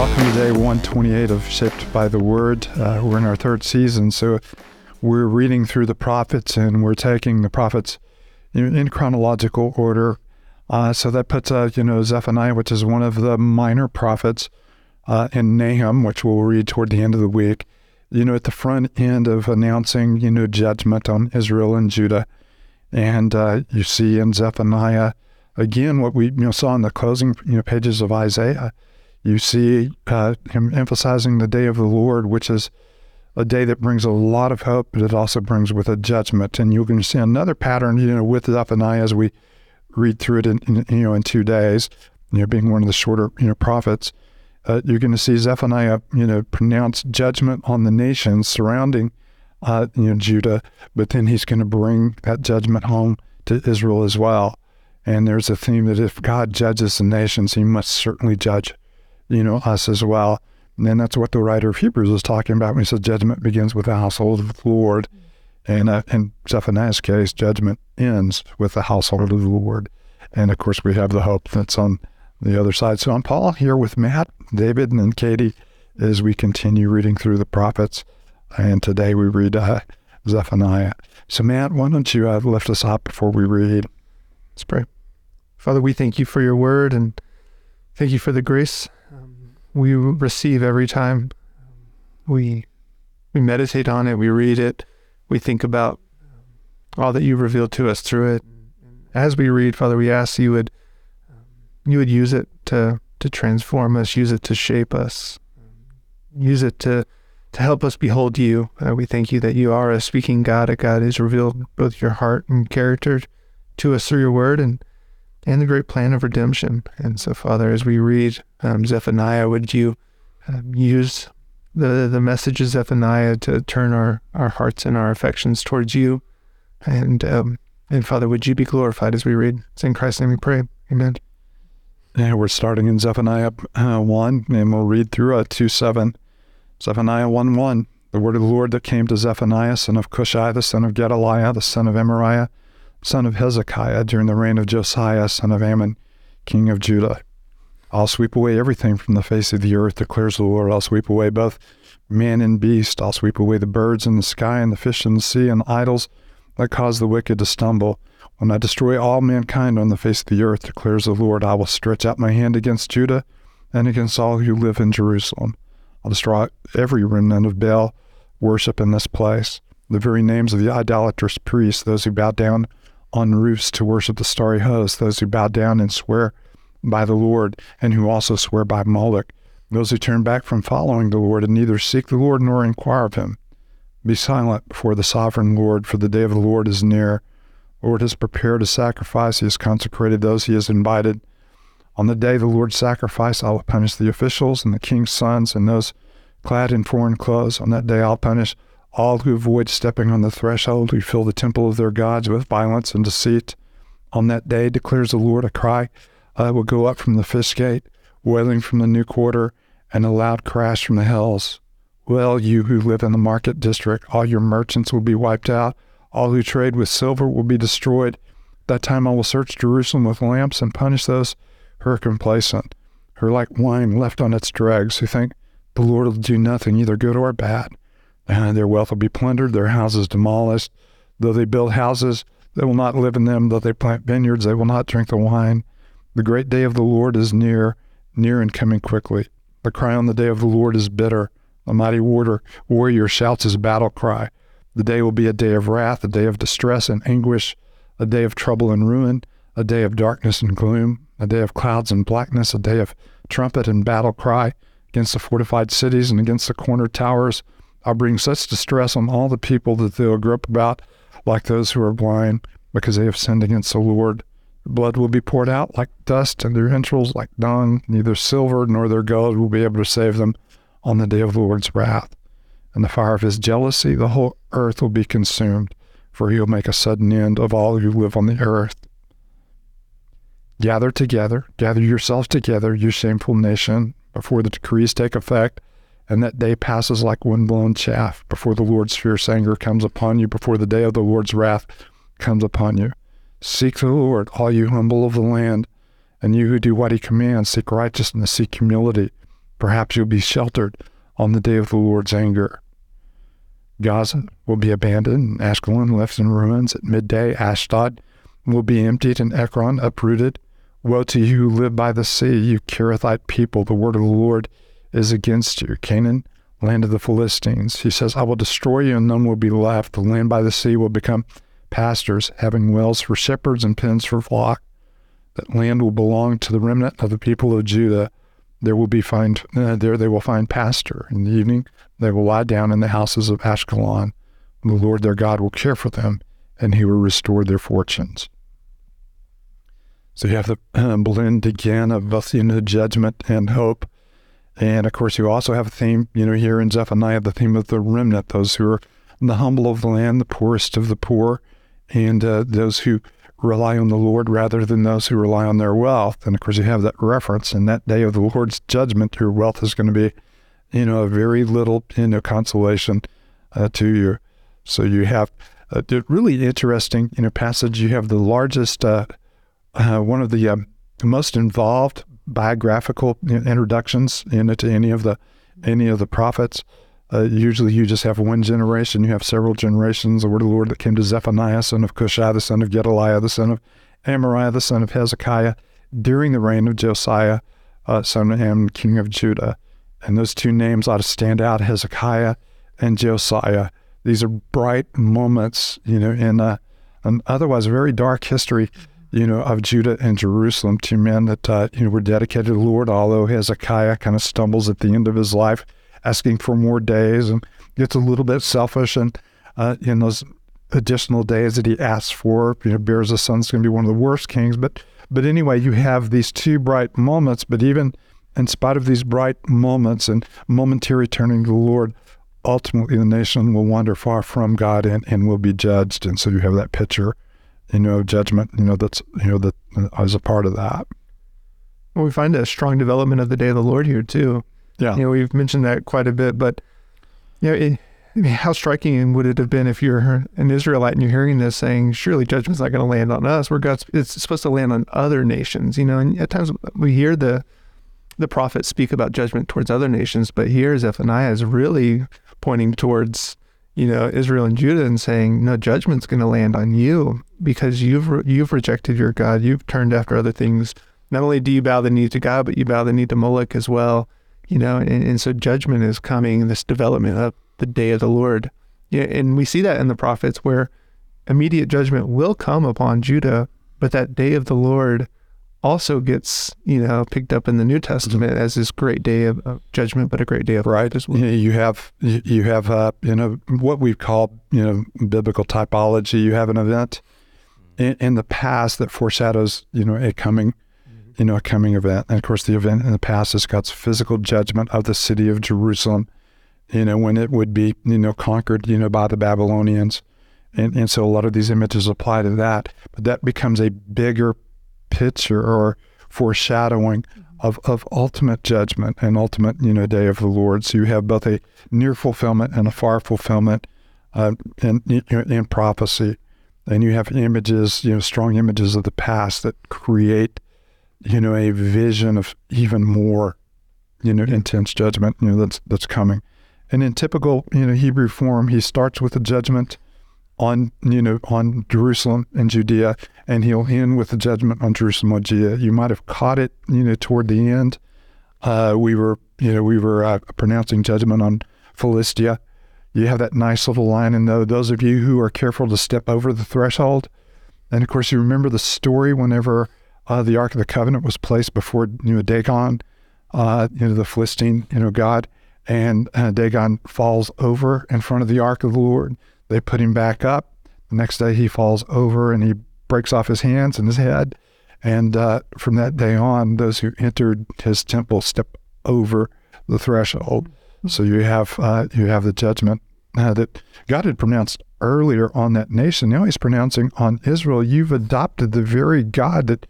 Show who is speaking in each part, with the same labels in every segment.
Speaker 1: welcome to day 128 of Shaped by the Word. Uh, we're in our third season, so we're reading through the prophets and we're taking the prophets in, in chronological order. Uh, so that puts, uh, you know, Zephaniah, which is one of the minor prophets, uh, and Nahum, which we'll read toward the end of the week, you know, at the front end of announcing, you know, judgment on Israel and Judah. And uh, you see in Zephaniah, again, what we you know, saw in the closing you know, pages of Isaiah. You see uh, him emphasizing the day of the Lord, which is a day that brings a lot of hope, but it also brings with a judgment. And you're going to see another pattern, you know, with Zephaniah as we read through it in, in you know in two days. You know, being one of the shorter you know prophets, uh, you're going to see Zephaniah you know pronounce judgment on the nations surrounding uh, you know Judah, but then he's going to bring that judgment home to Israel as well. And there's a theme that if God judges the nations, He must certainly judge, you know, us as well. And that's what the writer of Hebrews is talking about when he says judgment begins with the household of the Lord. And uh, in Zephaniah's case, judgment ends with the household of the Lord. And of course, we have the hope that's on the other side. So I'm Paul here with Matt, David, and Katie as we continue reading through the prophets. And today we read uh, Zephaniah. So, Matt, why don't you uh, lift us up before we read?
Speaker 2: Let's pray. Father, we thank you for your word and thank you for the grace we receive every time we we meditate on it, we read it, we think about all that you've revealed to us through it. As we read, Father, we ask you would you would use it to to transform us, use it to shape us, use it to to help us behold you. Uh, we thank you that you are a speaking God, a God who's revealed both your heart and character to us through your word and and the great plan of redemption. And so, Father, as we read um, Zephaniah, would you um, use the the message of Zephaniah to turn our, our hearts and our affections towards you? And um, and Father, would you be glorified as we read? It's in Christ's name we pray. Amen.
Speaker 1: Yeah, we're starting in Zephaniah uh, 1, and we'll read through uh, 2 7. Zephaniah 1 1. The word of the Lord that came to Zephaniah, son of Cushai, the son of Gedaliah, the son of Amariah, son of Hezekiah, during the reign of Josiah, son of Amon, king of Judah. I'll sweep away everything from the face of the earth, declares the Lord. I'll sweep away both man and beast. I'll sweep away the birds in the sky and the fish in the sea and the idols that cause the wicked to stumble. When I destroy all mankind on the face of the earth, declares the Lord, I will stretch out my hand against Judah and against all who live in Jerusalem. I'll destroy every remnant of Baal worship in this place. The very names of the idolatrous priests, those who bow down on roofs to worship the starry host, those who bow down and swear by the Lord, and who also swear by Moloch, those who turn back from following the Lord and neither seek the Lord nor inquire of him. Be silent before the sovereign Lord, for the day of the Lord is near. The Lord has prepared a sacrifice, he has consecrated those he has invited. On the day the Lord's sacrifice, I will punish the officials and the king's sons and those clad in foreign clothes. On that day, I'll punish all who avoid stepping on the threshold, who fill the temple of their gods with violence and deceit. On that day, declares the Lord, a cry uh, will go up from the fish gate, wailing from the new quarter, and a loud crash from the hills. Well, you who live in the market district, all your merchants will be wiped out. All who trade with silver will be destroyed. That time I will search Jerusalem with lamps and punish those who are complacent, who are like wine left on its dregs, who think the Lord will do nothing, either good or bad and their wealth will be plundered, their houses demolished. Though they build houses, they will not live in them. Though they plant vineyards, they will not drink the wine. The great day of the Lord is near, near and coming quickly. The cry on the day of the Lord is bitter. A mighty warrior, warrior shouts his battle cry. The day will be a day of wrath, a day of distress and anguish, a day of trouble and ruin, a day of darkness and gloom, a day of clouds and blackness, a day of trumpet and battle cry against the fortified cities and against the corner towers I'll bring such distress on all the people that they will grope about like those who are blind, because they have sinned against the Lord. Blood will be poured out like dust, and their entrails like dung. Neither silver nor their gold will be able to save them on the day of the Lord's wrath. In the fire of his jealousy, the whole earth will be consumed, for he will make a sudden end of all who live on the earth. Gather together, gather yourselves together, you shameful nation, before the decrees take effect and that day passes like wind-blown chaff before the Lord's fierce anger comes upon you, before the day of the Lord's wrath comes upon you. Seek the Lord, all you humble of the land, and you who do what he commands, seek righteousness, seek humility. Perhaps you'll be sheltered on the day of the Lord's anger. Gaza will be abandoned, and Ashkelon left in ruins. At midday, Ashdod will be emptied, and Ekron uprooted. Woe to you who live by the sea, you Kerethite people. The word of the Lord is against you. Canaan, land of the Philistines. He says, I will destroy you, and none will be left. The land by the sea will become pastures, having wells for shepherds and pens for flock. That land will belong to the remnant of the people of Judah. There will be find uh, there they will find pasture. In the evening they will lie down in the houses of Ashkelon. The Lord their God will care for them, and He will restore their fortunes. So you have the uh, blend again of both you know, judgment and hope. And of course, you also have a theme, you know, here in Zephaniah, the theme of the remnant, those who are the humble of the land, the poorest of the poor, and uh, those who rely on the Lord rather than those who rely on their wealth. And of course, you have that reference in that day of the Lord's judgment, your wealth is going to be, you know, a very little, you know, consolation uh, to you. So you have a really interesting, you know, passage. You have the largest, uh, uh one of the um, most involved biographical introductions into any of the any of the prophets. Uh, usually you just have one generation. You have several generations. The word of the Lord that came to Zephaniah, son of Cushai, the son of Gedaliah, the son of Amariah, the son of Hezekiah, during the reign of Josiah, uh, son of Am, king of Judah. And those two names ought to stand out, Hezekiah and Josiah. These are bright moments, you know, in a, an otherwise very dark history, you know, of Judah and Jerusalem. Two men that, uh, you know, were dedicated to the Lord, although Hezekiah kind of stumbles at the end of his life asking for more days and gets a little bit selfish and uh, in those additional days that he asks for, you know, bears a son's going to be one of the worst kings. But but anyway, you have these two bright moments. But even in spite of these bright moments and momentary turning to the Lord, ultimately the nation will wander far from God and, and will be judged. And so you have that picture, you know, judgment, you know, that's you know that as a part of that.
Speaker 2: Well, we find a strong development of the day of the Lord here too.
Speaker 1: Yeah.
Speaker 2: You know, we've mentioned that quite a bit, but you know, it, I mean, how striking would it have been if you're an Israelite and you're hearing this saying, surely judgment's not going to land on us. We're God's, it's supposed to land on other nations, you know, and at times we hear the, the prophets speak about judgment towards other nations, but here Zephaniah is really pointing towards, you know, Israel and Judah and saying, no, judgment's going to land on you because you've, re- you've rejected your God. You've turned after other things. Not only do you bow the knee to God, but you bow the knee to Moloch as well you know, and, and so judgment is coming, this development of the day of the Lord. Yeah, and we see that in the prophets where immediate judgment will come upon Judah, but that day of the Lord also gets, you know, picked up in the New Testament mm-hmm. as this great day of, of judgment, but a great day of
Speaker 1: right as well. You have you have uh, you know what we've called you know biblical typology. You have an event mm-hmm. in, in the past that foreshadows you know a coming mm-hmm. you know, a coming event. And of course, the event in the past is God's physical judgment of the city of Jerusalem, you know, when it would be, you know, conquered, you know, by the Babylonians. And, and so a lot of these images apply to that. But that becomes a bigger picture or foreshadowing of, of ultimate judgment and ultimate, you know, day of the Lord. So you have both a near fulfillment and a far fulfillment uh, in, in prophecy. And you have images, you know, strong images of the past that create you know, a vision of even more, you know, intense judgment, you know, that's that's coming. And in typical, you know, Hebrew form, he starts with a judgment on, you know, on Jerusalem and Judea, and he'll end with a judgment on Jerusalem and Judea. You might have caught it, you know, toward the end. Uh, we were, you know, we were uh, pronouncing judgment on Philistia. You have that nice little line in though those of you who are careful to step over the threshold. And of course, you remember the story whenever uh, the Ark of the Covenant was placed before you know Dagon, uh, you know the Philistine you know god, and uh, Dagon falls over in front of the Ark of the Lord. They put him back up. The next day he falls over and he breaks off his hands and his head. And uh, from that day on, those who entered his temple step over the threshold. So you have uh, you have the judgment uh, that God had pronounced earlier on that nation. Now He's pronouncing on Israel. You've adopted the very God that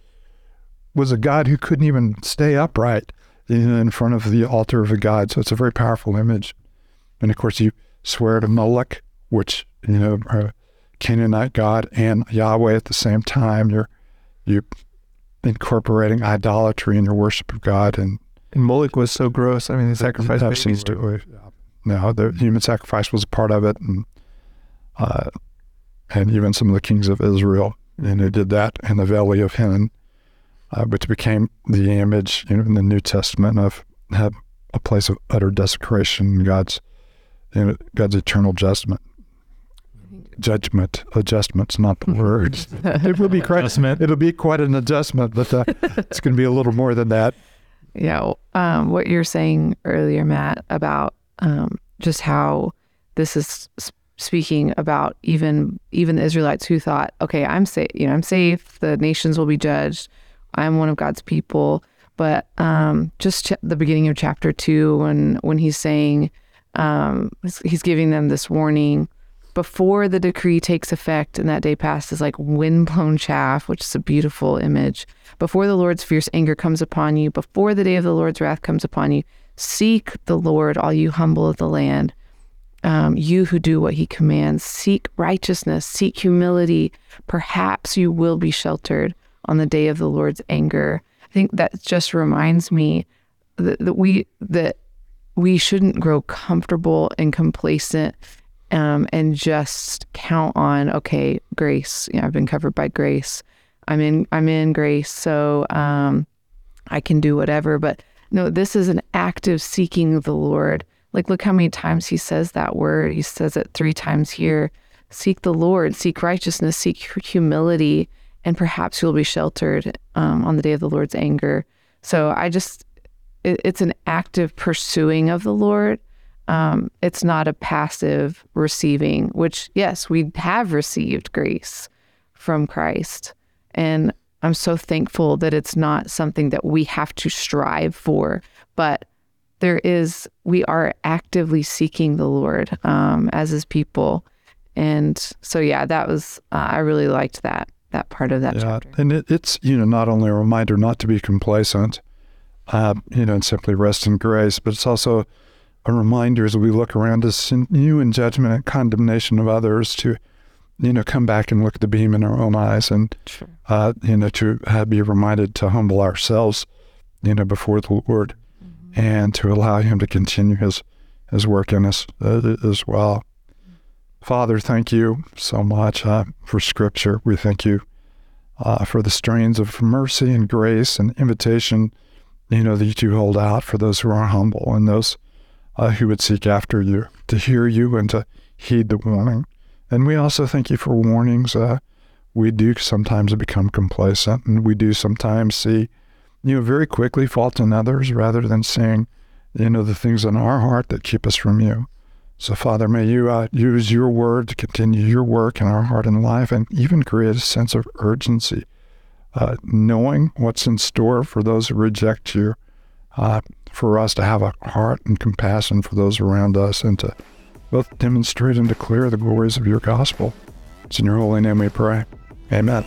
Speaker 1: was a God who couldn't even stay upright in front of the altar of a God. So it's a very powerful image. And of course, you swear to Moloch, which, you know, a Canaanite God and Yahweh at the same time. You're, you're incorporating idolatry in your worship of God. And
Speaker 2: And Moloch was so gross. I mean, sacrificed babies.
Speaker 1: Absolutely. No, the human sacrifice was a part of it, and uh, and even some of the kings of Israel, and they did that in the Valley of Hinnom, uh, which became the image you know, in the New Testament of a place of utter desecration, God's you know, God's eternal judgment. Judgment, adjustment's not the word. it will be quite.
Speaker 3: Adjustment.
Speaker 1: It'll be quite an adjustment, but uh, it's going to be a little more than that.
Speaker 4: Yeah, um, what you're saying earlier, Matt, about um, just how this is speaking about even even the Israelites who thought, okay, I'm safe, you know, I'm safe. The nations will be judged. I'm one of God's people. But um, just ch- the beginning of chapter two, when when he's saying, um, he's- he's giving them this warning before the decree takes effect and that day passes like wind-blown chaff, which is a beautiful image. Before the Lord's fierce anger comes upon you, before the day of the Lord's wrath comes upon you, seek the Lord, all you humble of the land. Um, you who do what he commands, seek righteousness, seek humility. Perhaps you will be sheltered on the day of the Lord's anger. I think that just reminds me that, that we that we shouldn't grow comfortable and complacent um, and just count on okay grace you know, i've been covered by grace. I'm in i'm in grace so um, i can do whatever. But no this is an active seeking of the lord. Like look how many times he says that word. He says it three times here. Seek the lord seek righteousness seek humility and perhaps you'll be sheltered um, on the day of the lord's anger. So i just it, it's an active pursuing of the lord um, it's not a passive receiving, which, yes, we have received grace from Christ. And I'm so thankful that it's not something that we have to strive for, but there is, we are actively seeking the Lord um, as his people. And so, yeah, that was, uh, I really liked that, that part of that
Speaker 1: Yeah,
Speaker 4: chapter.
Speaker 1: and it, it's you know not only a reminder not to be complacent, uh, you know, and simply rest in grace, but it's also a reminder as we look around us in you in judgment and condemnation of others to, you know, come back and look at the beam in our own eyes, and
Speaker 4: Sure.
Speaker 1: uh, you know to uh, be reminded to humble ourselves, you know, before the Lord, and to allow Him to continue His His work in us uh, as well. Father, thank you so much uh, for Scripture. We thank you uh, for the strains of mercy and grace and invitation, you know, that you hold out for those who are humble and those uh, who would seek after you, to hear you and to heed the warning. And we also thank you for warnings. Uh, we do sometimes become complacent, and we do sometimes see, you know, very quickly fault in others rather than seeing, you know, the things in our heart that keep us from you. So, Father, may you uh, use your word to continue your work in our heart and life and even create a sense of urgency, uh, knowing what's in store for those who reject you, uh, for us to have a heart and compassion for those around us and to both demonstrate and declare the glories of your gospel. It's in your holy name we pray. Amen.